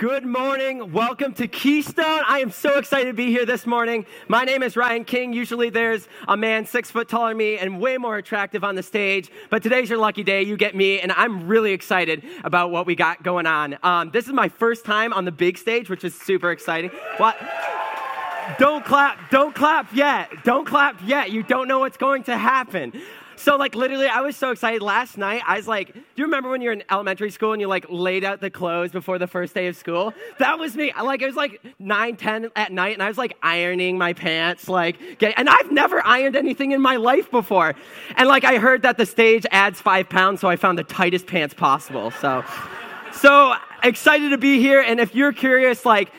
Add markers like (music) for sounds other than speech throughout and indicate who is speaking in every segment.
Speaker 1: Good morning. Welcome to Keystone. I am so excited to be here this morning. My name is Ryan King. Usually there's a man six foot taller than me and way more attractive on the stage, but today's your lucky day. You get me, and I'm really excited about what we got going on. Um, this is my first time on the big stage, which is super exciting. What? Don't clap. Don't clap yet. Don't clap yet. You don't know what's going to happen. So, like, literally, I was so excited. Last night, I was like, do you remember when you're in elementary school and you, like, laid out the clothes before the first day of school? That was me. Like, it was like 9, 10 at night, and I was, like, ironing my pants, like, get, and I've never ironed anything in my life before. And, like, I heard that the stage adds five pounds, so I found the tightest pants possible. So, so excited to be here. And if you're curious, like,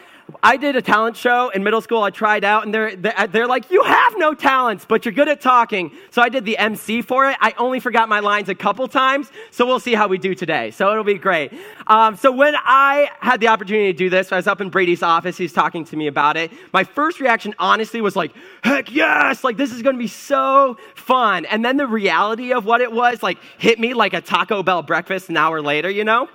Speaker 1: I did a talent show in middle school. I tried out, and they're, they're like, You have no talents, but you're good at talking. So I did the MC for it. I only forgot my lines a couple times, so we'll see how we do today. So it'll be great. Um, so when I had the opportunity to do this, I was up in Brady's office. He's talking to me about it. My first reaction, honestly, was like, Heck yes! Like, this is going to be so fun. And then the reality of what it was, like, hit me like a Taco Bell breakfast an hour later, you know?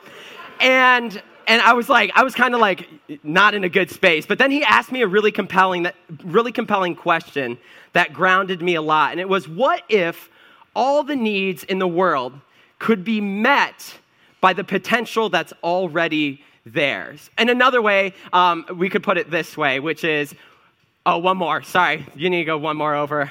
Speaker 1: And and I was like, I was kind of like not in a good space. But then he asked me a really compelling, that, really compelling question that grounded me a lot. And it was, what if all the needs in the world could be met by the potential that's already theirs? And another way, um, we could put it this way, which is, oh, one more. Sorry, you need to go one more over.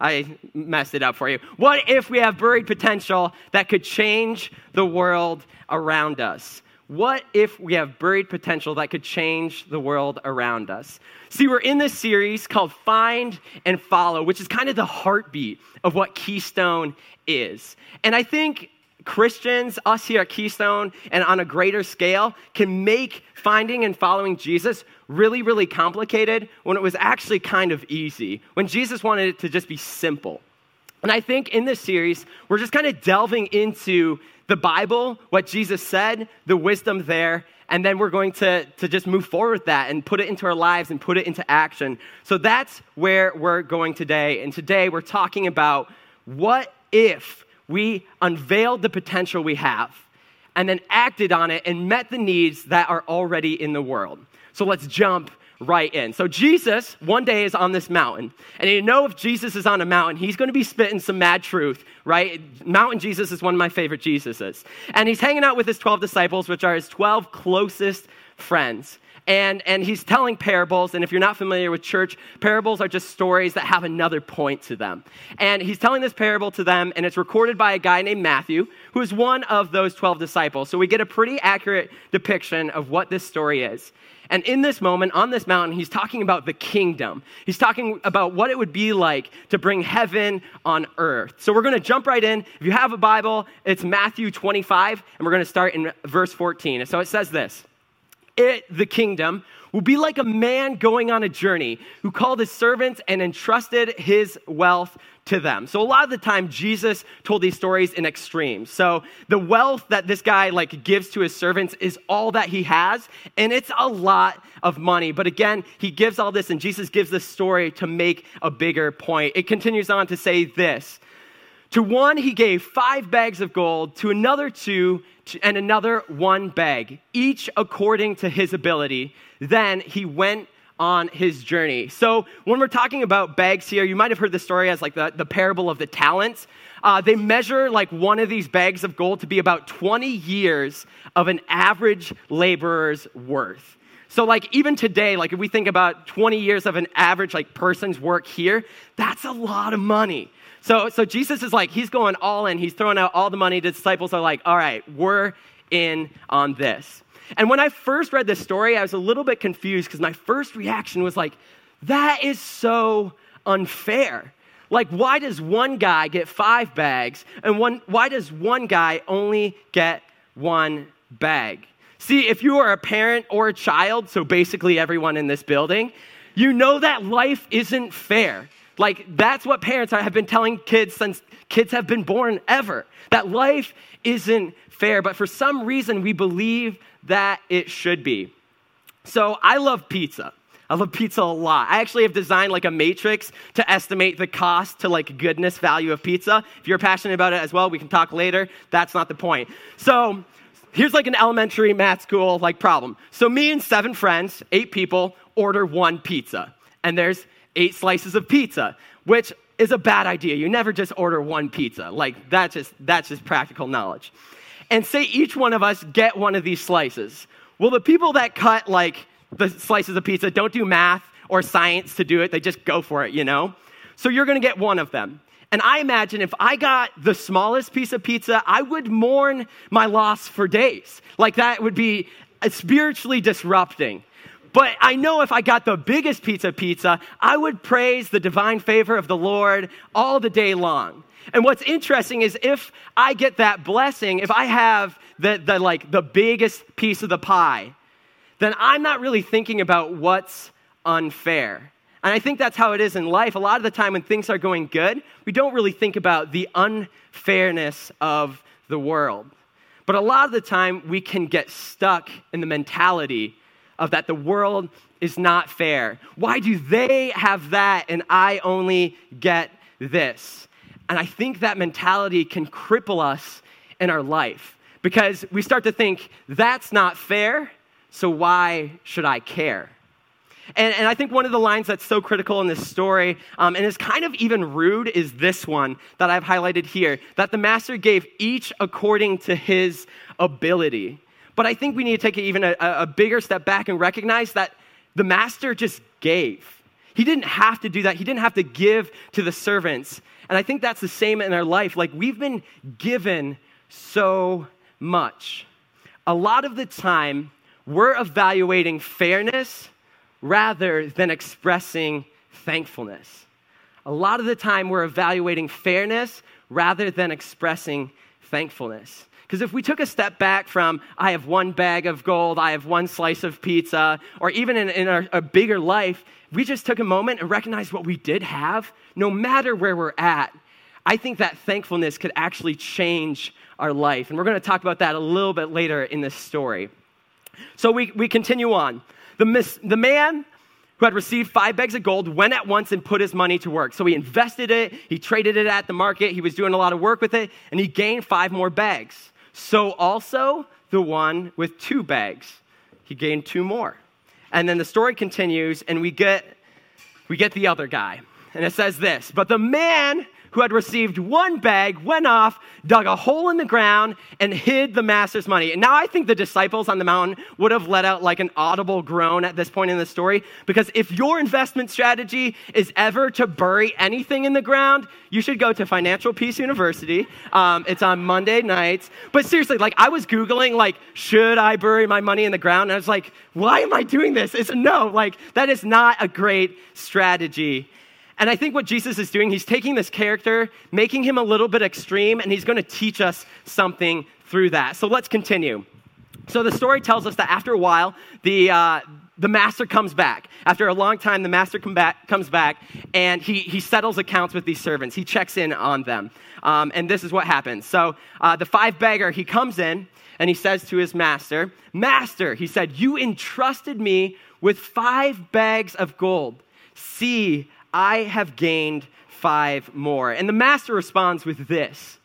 Speaker 1: I messed it up for you. What if we have buried potential that could change the world around us? What if we have buried potential that could change the world around us? See, we're in this series called Find and Follow, which is kind of the heartbeat of what Keystone is. And I think Christians, us here at Keystone, and on a greater scale, can make finding and following Jesus really, really complicated when it was actually kind of easy, when Jesus wanted it to just be simple. And I think in this series, we're just kind of delving into the Bible, what Jesus said, the wisdom there, and then we're going to, to just move forward with that and put it into our lives and put it into action. So that's where we're going today. And today we're talking about what if we unveiled the potential we have and then acted on it and met the needs that are already in the world. So let's jump right in. So Jesus one day is on this mountain, and you know if Jesus is on a mountain, he's going to be spitting some mad truth, right? Mountain Jesus is one of my favorite Jesuses. And he's hanging out with his 12 disciples, which are his 12 closest friends. And, and he's telling parables. And if you're not familiar with church, parables are just stories that have another point to them. And he's telling this parable to them, and it's recorded by a guy named Matthew, who is one of those 12 disciples. So we get a pretty accurate depiction of what this story is. And in this moment, on this mountain, he's talking about the kingdom. He's talking about what it would be like to bring heaven on earth. So we're going to jump right in. If you have a Bible, it's Matthew 25, and we're going to start in verse 14. So it says this It, the kingdom, will be like a man going on a journey who called his servants and entrusted his wealth to them. So a lot of the time Jesus told these stories in extremes. So the wealth that this guy like gives to his servants is all that he has and it's a lot of money. But again, he gives all this and Jesus gives this story to make a bigger point. It continues on to say this. To one he gave 5 bags of gold, to another 2 and another 1 bag, each according to his ability. Then he went on his journey. So, when we're talking about bags here, you might have heard the story as like the, the parable of the talents. Uh, they measure like one of these bags of gold to be about 20 years of an average laborer's worth. So, like, even today, like, if we think about 20 years of an average, like, person's work here, that's a lot of money. So, so Jesus is like, he's going all in. He's throwing out all the money. The disciples are like, all right, we're in on this. And when I first read this story, I was a little bit confused because my first reaction was like, that is so unfair. Like, why does one guy get five bags and one, why does one guy only get one bag? See, if you are a parent or a child, so basically everyone in this building, you know that life isn't fair. Like, that's what parents have been telling kids since kids have been born ever that life isn't fair. But for some reason, we believe that it should be. So I love pizza. I love pizza a lot. I actually have designed like a matrix to estimate the cost to like goodness value of pizza. If you're passionate about it as well, we can talk later. That's not the point. So here's like an elementary math school like problem. So me and seven friends, eight people, order one pizza. And there's eight slices of pizza, which is a bad idea. You never just order one pizza. Like that's just that's just practical knowledge. And say each one of us get one of these slices. Well, the people that cut like the slices of pizza don't do math or science to do it. They just go for it, you know? So you're going to get one of them. And I imagine if I got the smallest piece of pizza, I would mourn my loss for days. Like that would be spiritually disrupting. But I know if I got the biggest pizza pizza, I would praise the divine favor of the Lord all the day long. And what's interesting is if I get that blessing, if I have the, the like the biggest piece of the pie, then I'm not really thinking about what's unfair. And I think that's how it is in life. A lot of the time when things are going good, we don't really think about the unfairness of the world. But a lot of the time, we can get stuck in the mentality of that the world is not fair. Why do they have that and I only get this? And I think that mentality can cripple us in our life because we start to think that's not fair, so why should I care? And, and I think one of the lines that's so critical in this story, um, and is kind of even rude, is this one that I've highlighted here that the master gave each according to his ability. But I think we need to take even a, a bigger step back and recognize that the master just gave. He didn't have to do that. He didn't have to give to the servants. And I think that's the same in our life. Like we've been given so much. A lot of the time, we're evaluating fairness rather than expressing thankfulness. A lot of the time, we're evaluating fairness rather than expressing thankfulness. Because if we took a step back from, I have one bag of gold, I have one slice of pizza, or even in, in our, a bigger life, we just took a moment and recognized what we did have, no matter where we're at, I think that thankfulness could actually change our life. And we're going to talk about that a little bit later in this story. So we, we continue on. The, mis- the man who had received five bags of gold went at once and put his money to work. So he invested it, he traded it at the market, he was doing a lot of work with it, and he gained five more bags. So also the one with two bags, he gained two more. And then the story continues, and we get, we get the other guy. And it says this But the man who had received one bag went off, dug a hole in the ground, and hid the master's money. And now I think the disciples on the mountain would have let out like an audible groan at this point in the story because if your investment strategy is ever to bury anything in the ground, you should go to Financial Peace University. Um, it's on Monday nights. But seriously, like I was Googling, like, should I bury my money in the ground? And I was like, why am I doing this? It's no, like, that is not a great strategy. And I think what Jesus is doing, he's taking this character, making him a little bit extreme, and he's going to teach us something through that. So let's continue. So the story tells us that after a while, the, uh, the master comes back. After a long time, the master back, comes back and he, he settles accounts with these servants. He checks in on them. Um, and this is what happens. So uh, the five bagger, he comes in and he says to his master, Master, he said, You entrusted me with five bags of gold. See, I have gained five more. And the master responds with this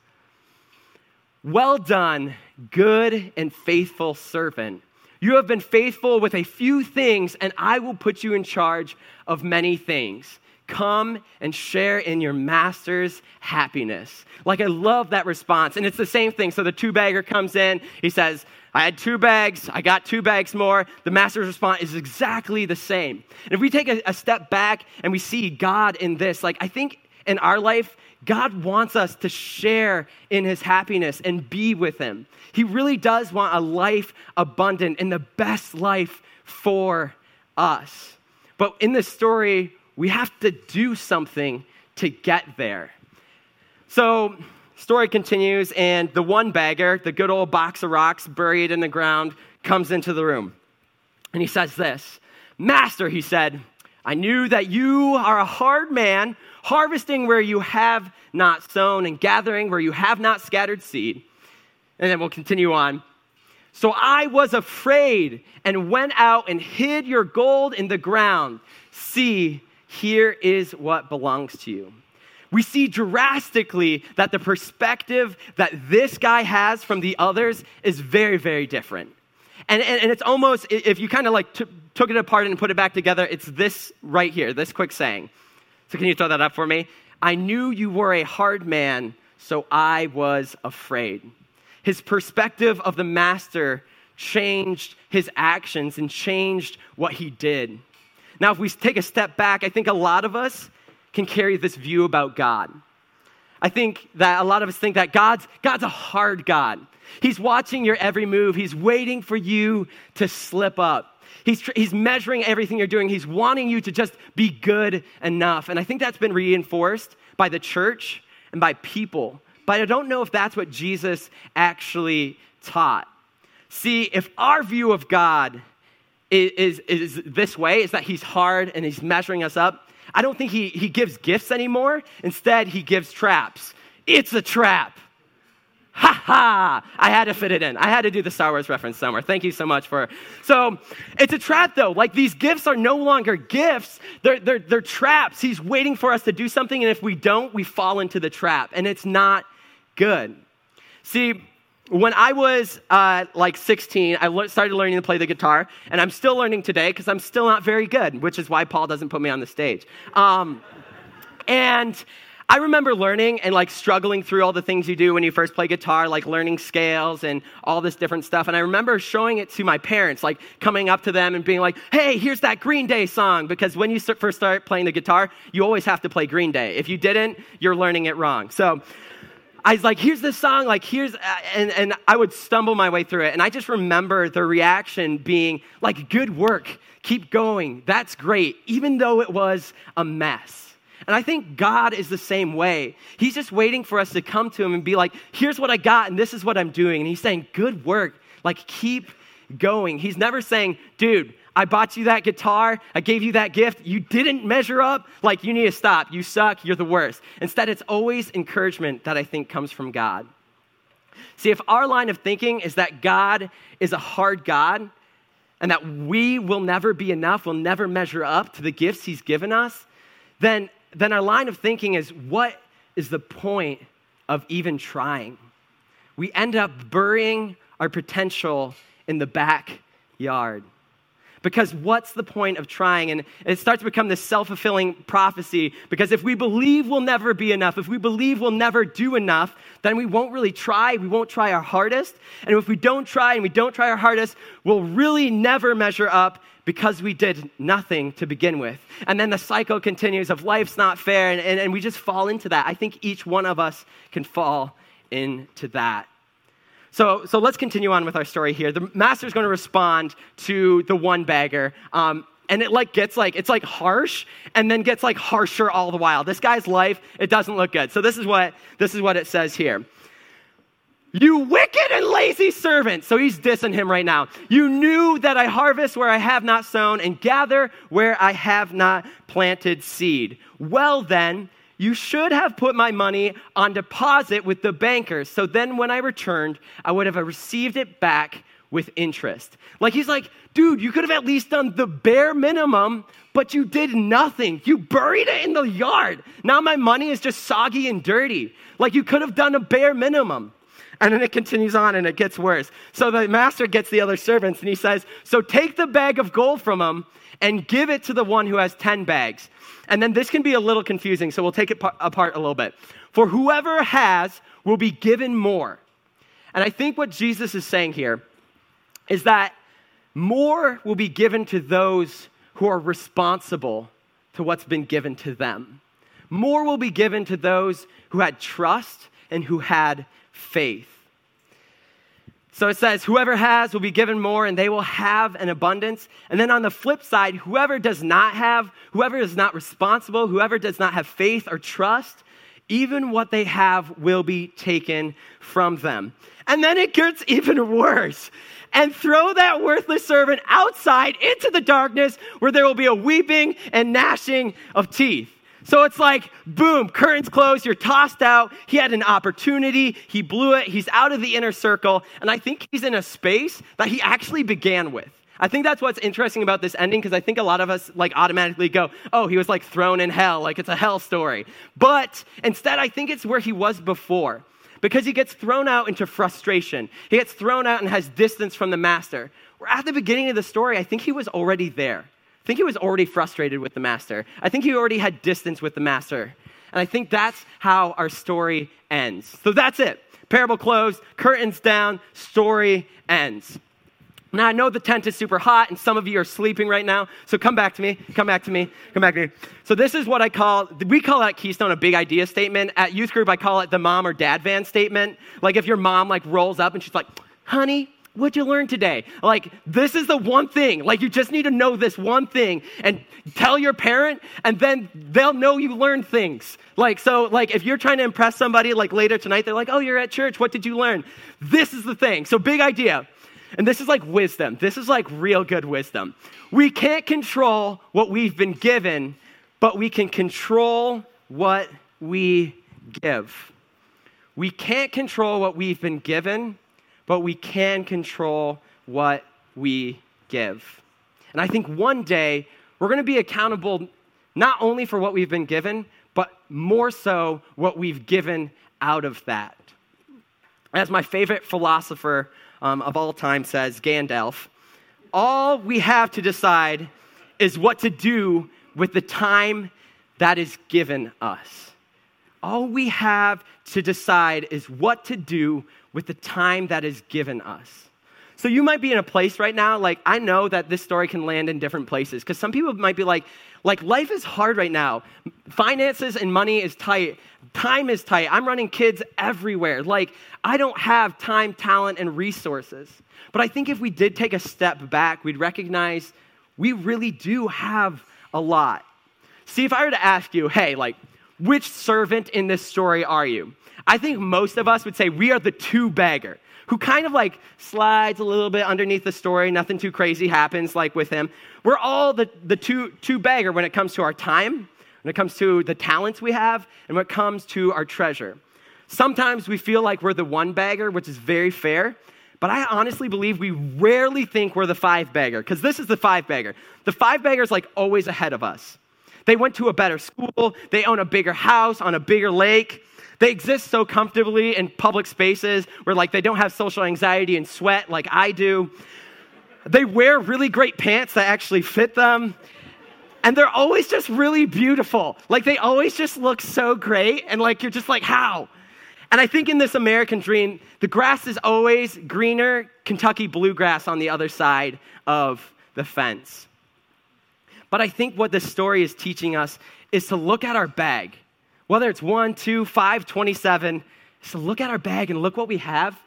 Speaker 1: Well done, good and faithful servant. You have been faithful with a few things, and I will put you in charge of many things. Come and share in your master's happiness. Like, I love that response. And it's the same thing. So the two bagger comes in, he says, I had two bags, I got two bags more. The master's response is exactly the same. And if we take a, a step back and we see God in this, like, I think in our life, God wants us to share in his happiness and be with him. He really does want a life abundant and the best life for us. But in this story, we have to do something to get there. So, story continues, and the one bagger, the good old box of rocks buried in the ground, comes into the room. And he says this Master, he said, I knew that you are a hard man, harvesting where you have not sown and gathering where you have not scattered seed. And then we'll continue on. So I was afraid and went out and hid your gold in the ground. See, here is what belongs to you. We see drastically that the perspective that this guy has from the others is very, very different. And, and, and it's almost, if you kind of like t- took it apart and put it back together, it's this right here, this quick saying. So can you throw that up for me? I knew you were a hard man, so I was afraid. His perspective of the master changed his actions and changed what he did. Now, if we take a step back, I think a lot of us can carry this view about God. I think that a lot of us think that God's, God's a hard God. He's watching your every move, He's waiting for you to slip up. He's, he's measuring everything you're doing. He's wanting you to just be good enough. And I think that's been reinforced by the church and by people. But I don't know if that's what Jesus actually taught. See, if our view of God is, is, is this way, is that he's hard and he's measuring us up, I don't think he, he gives gifts anymore. Instead, he gives traps. It's a trap. Ha ha! I had to fit it in. I had to do the Star Wars reference somewhere. Thank you so much for. So it's a trap, though. Like these gifts are no longer gifts; they're they're they're traps. He's waiting for us to do something, and if we don't, we fall into the trap, and it's not good. See, when I was uh, like 16, I started learning to play the guitar, and I'm still learning today because I'm still not very good, which is why Paul doesn't put me on the stage. Um, and I remember learning and like struggling through all the things you do when you first play guitar, like learning scales and all this different stuff. And I remember showing it to my parents, like coming up to them and being like, hey, here's that Green Day song. Because when you first start playing the guitar, you always have to play Green Day. If you didn't, you're learning it wrong. So I was like, here's this song, like, here's, uh, and, and I would stumble my way through it. And I just remember the reaction being like, good work, keep going, that's great, even though it was a mess. And I think God is the same way. He's just waiting for us to come to Him and be like, here's what I got, and this is what I'm doing. And He's saying, good work, like, keep going. He's never saying, dude, I bought you that guitar. I gave you that gift. You didn't measure up. Like, you need to stop. You suck. You're the worst. Instead, it's always encouragement that I think comes from God. See, if our line of thinking is that God is a hard God and that we will never be enough, will never measure up to the gifts He's given us, then, then our line of thinking is what is the point of even trying? We end up burying our potential in the backyard. Because what's the point of trying? And it starts to become this self fulfilling prophecy. Because if we believe we'll never be enough, if we believe we'll never do enough, then we won't really try. We won't try our hardest. And if we don't try and we don't try our hardest, we'll really never measure up because we did nothing to begin with. And then the cycle continues of life's not fair, and, and, and we just fall into that. I think each one of us can fall into that. So, so let's continue on with our story here. The master's going to respond to the one bagger. Um, and it like gets like it's like harsh and then gets like harsher all the while. This guy's life it doesn't look good. So this is what this is what it says here. You wicked and lazy servant. So he's dissing him right now. You knew that i harvest where i have not sown and gather where i have not planted seed. Well then you should have put my money on deposit with the bankers. So then when I returned, I would have received it back with interest. Like he's like, dude, you could have at least done the bare minimum, but you did nothing. You buried it in the yard. Now my money is just soggy and dirty. Like you could have done a bare minimum. And then it continues on and it gets worse. So the master gets the other servants and he says, So take the bag of gold from them and give it to the one who has 10 bags. And then this can be a little confusing, so we'll take it apart a little bit. For whoever has will be given more. And I think what Jesus is saying here is that more will be given to those who are responsible to what's been given to them. More will be given to those who had trust and who had faith. So it says, whoever has will be given more and they will have an abundance. And then on the flip side, whoever does not have, whoever is not responsible, whoever does not have faith or trust, even what they have will be taken from them. And then it gets (laughs) even worse. And throw that worthless servant outside into the darkness where there will be a weeping and gnashing of teeth. So it's like, boom, curtains closed, you're tossed out. He had an opportunity, he blew it, he's out of the inner circle, and I think he's in a space that he actually began with. I think that's what's interesting about this ending because I think a lot of us like automatically go, oh, he was like thrown in hell, like it's a hell story. But instead, I think it's where he was before because he gets thrown out into frustration. He gets thrown out and has distance from the master. Where at the beginning of the story, I think he was already there. I think he was already frustrated with the master. I think he already had distance with the master. And I think that's how our story ends. So that's it. Parable closed, curtains down, story ends. Now, I know the tent is super hot and some of you are sleeping right now, so come back to me, come back to me, come back to me. So, this is what I call, we call that Keystone a big idea statement. At youth group, I call it the mom or dad van statement. Like if your mom like rolls up and she's like, honey, What'd you learn today? Like, this is the one thing. Like, you just need to know this one thing and tell your parent, and then they'll know you learned things. Like, so, like, if you're trying to impress somebody, like later tonight, they're like, oh, you're at church. What did you learn? This is the thing. So, big idea. And this is like wisdom. This is like real good wisdom. We can't control what we've been given, but we can control what we give. We can't control what we've been given, but we can control what we give. And I think one day we're going to be accountable not only for what we've been given, but more so what we've given out of that. As my favorite philosopher um, of all time says, Gandalf, all we have to decide is what to do with the time that is given us. All we have to decide is what to do with the time that is given us. So you might be in a place right now, like I know that this story can land in different places because some people might be like, like life is hard right now. Finances and money is tight. Time is tight. I'm running kids everywhere. Like I don't have time, talent, and resources. But I think if we did take a step back, we'd recognize we really do have a lot. See, if I were to ask you, hey, like, which servant in this story are you? I think most of us would say we are the two bagger who kind of like slides a little bit underneath the story. Nothing too crazy happens like with him. We're all the, the two, two bagger when it comes to our time, when it comes to the talents we have, and when it comes to our treasure. Sometimes we feel like we're the one bagger, which is very fair. But I honestly believe we rarely think we're the five bagger, because this is the five bagger. The five bagger is like always ahead of us. They went to a better school, they own a bigger house on a bigger lake. They exist so comfortably in public spaces where like they don't have social anxiety and sweat like I do. They wear really great pants that actually fit them. And they're always just really beautiful. Like they always just look so great and like you're just like how? And I think in this American dream, the grass is always greener, Kentucky bluegrass on the other side of the fence. But I think what this story is teaching us is to look at our bag whether it's one, two, five, 27, so look at our bag and look what we have.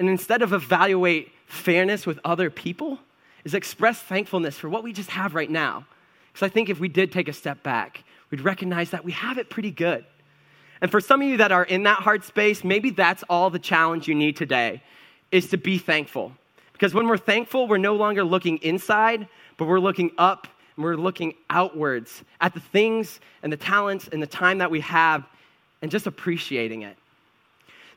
Speaker 1: And instead of evaluate fairness with other people, is express thankfulness for what we just have right now. Because I think if we did take a step back, we'd recognize that we have it pretty good. And for some of you that are in that hard space, maybe that's all the challenge you need today is to be thankful. Because when we're thankful, we're no longer looking inside, but we're looking up and we're looking outwards at the things and the talents and the time that we have and just appreciating it.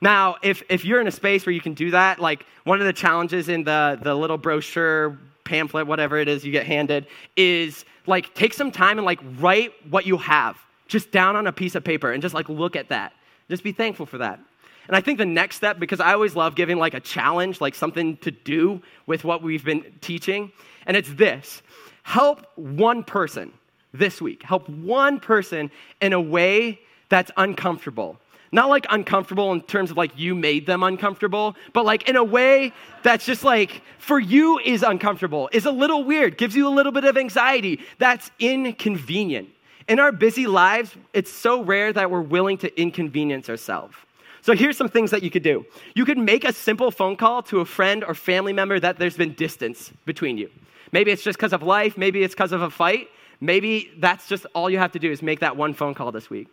Speaker 1: Now, if, if you're in a space where you can do that, like one of the challenges in the, the little brochure, pamphlet, whatever it is you get handed, is like take some time and like write what you have just down on a piece of paper and just like look at that. Just be thankful for that. And I think the next step, because I always love giving like a challenge, like something to do with what we've been teaching, and it's this help one person this week. Help one person in a way that's uncomfortable. Not like uncomfortable in terms of like you made them uncomfortable, but like in a way that's just like for you is uncomfortable, is a little weird, gives you a little bit of anxiety. That's inconvenient. In our busy lives, it's so rare that we're willing to inconvenience ourselves. So here's some things that you could do. You could make a simple phone call to a friend or family member that there's been distance between you. Maybe it's just because of life, maybe it's because of a fight. Maybe that's just all you have to do is make that one phone call this week.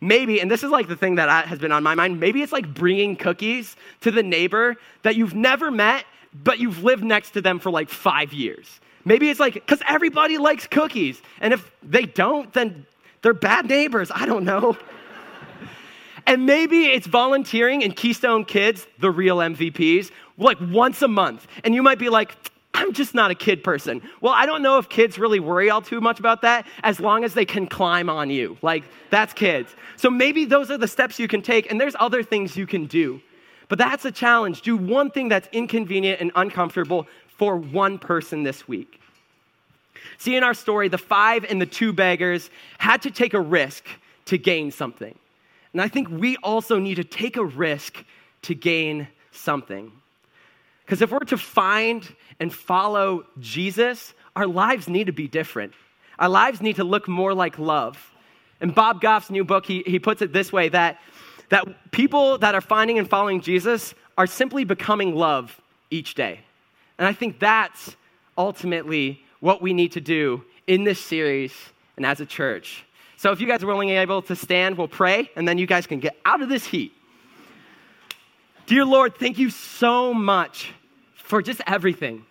Speaker 1: Maybe, and this is like the thing that uh, has been on my mind, maybe it's like bringing cookies to the neighbor that you've never met, but you've lived next to them for like five years. Maybe it's like, because everybody likes cookies. And if they don't, then they're bad neighbors. I don't know. (laughs) and maybe it's volunteering in Keystone Kids, the real MVPs, like once a month. And you might be like, I'm just not a kid person. Well, I don't know if kids really worry all too much about that as long as they can climb on you. Like, that's kids. So maybe those are the steps you can take, and there's other things you can do. But that's a challenge. Do one thing that's inconvenient and uncomfortable for one person this week. See, in our story, the five and the two baggers had to take a risk to gain something. And I think we also need to take a risk to gain something. Because if we're to find and follow Jesus, our lives need to be different. Our lives need to look more like love. In Bob Goff's new book, he, he puts it this way that, that people that are finding and following Jesus are simply becoming love each day. And I think that's ultimately what we need to do in this series and as a church. So if you guys are willing and able to stand, we'll pray, and then you guys can get out of this heat. Dear Lord, thank you so much for just everything.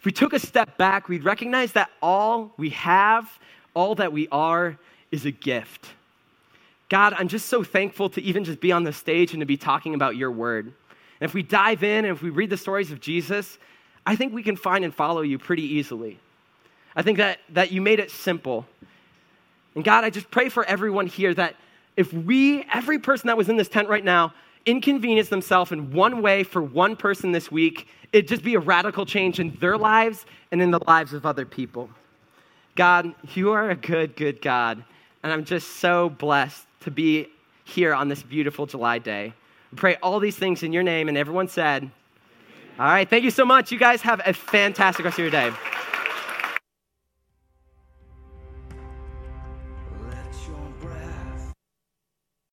Speaker 1: If we took a step back, we'd recognize that all we have, all that we are, is a gift. God, I'm just so thankful to even just be on the stage and to be talking about your word. And if we dive in and if we read the stories of Jesus, I think we can find and follow you pretty easily. I think that, that you made it simple. And God, I just pray for everyone here that if we, every person that was in this tent right now, inconvenience themselves in one way for one person this week, it'd just be a radical change in their lives and in the lives of other people. God, you are a good, good God. And I'm just so blessed to be here on this beautiful July day. Pray all these things in your name, and everyone said, All right, thank you so much. You guys have a fantastic rest of your day.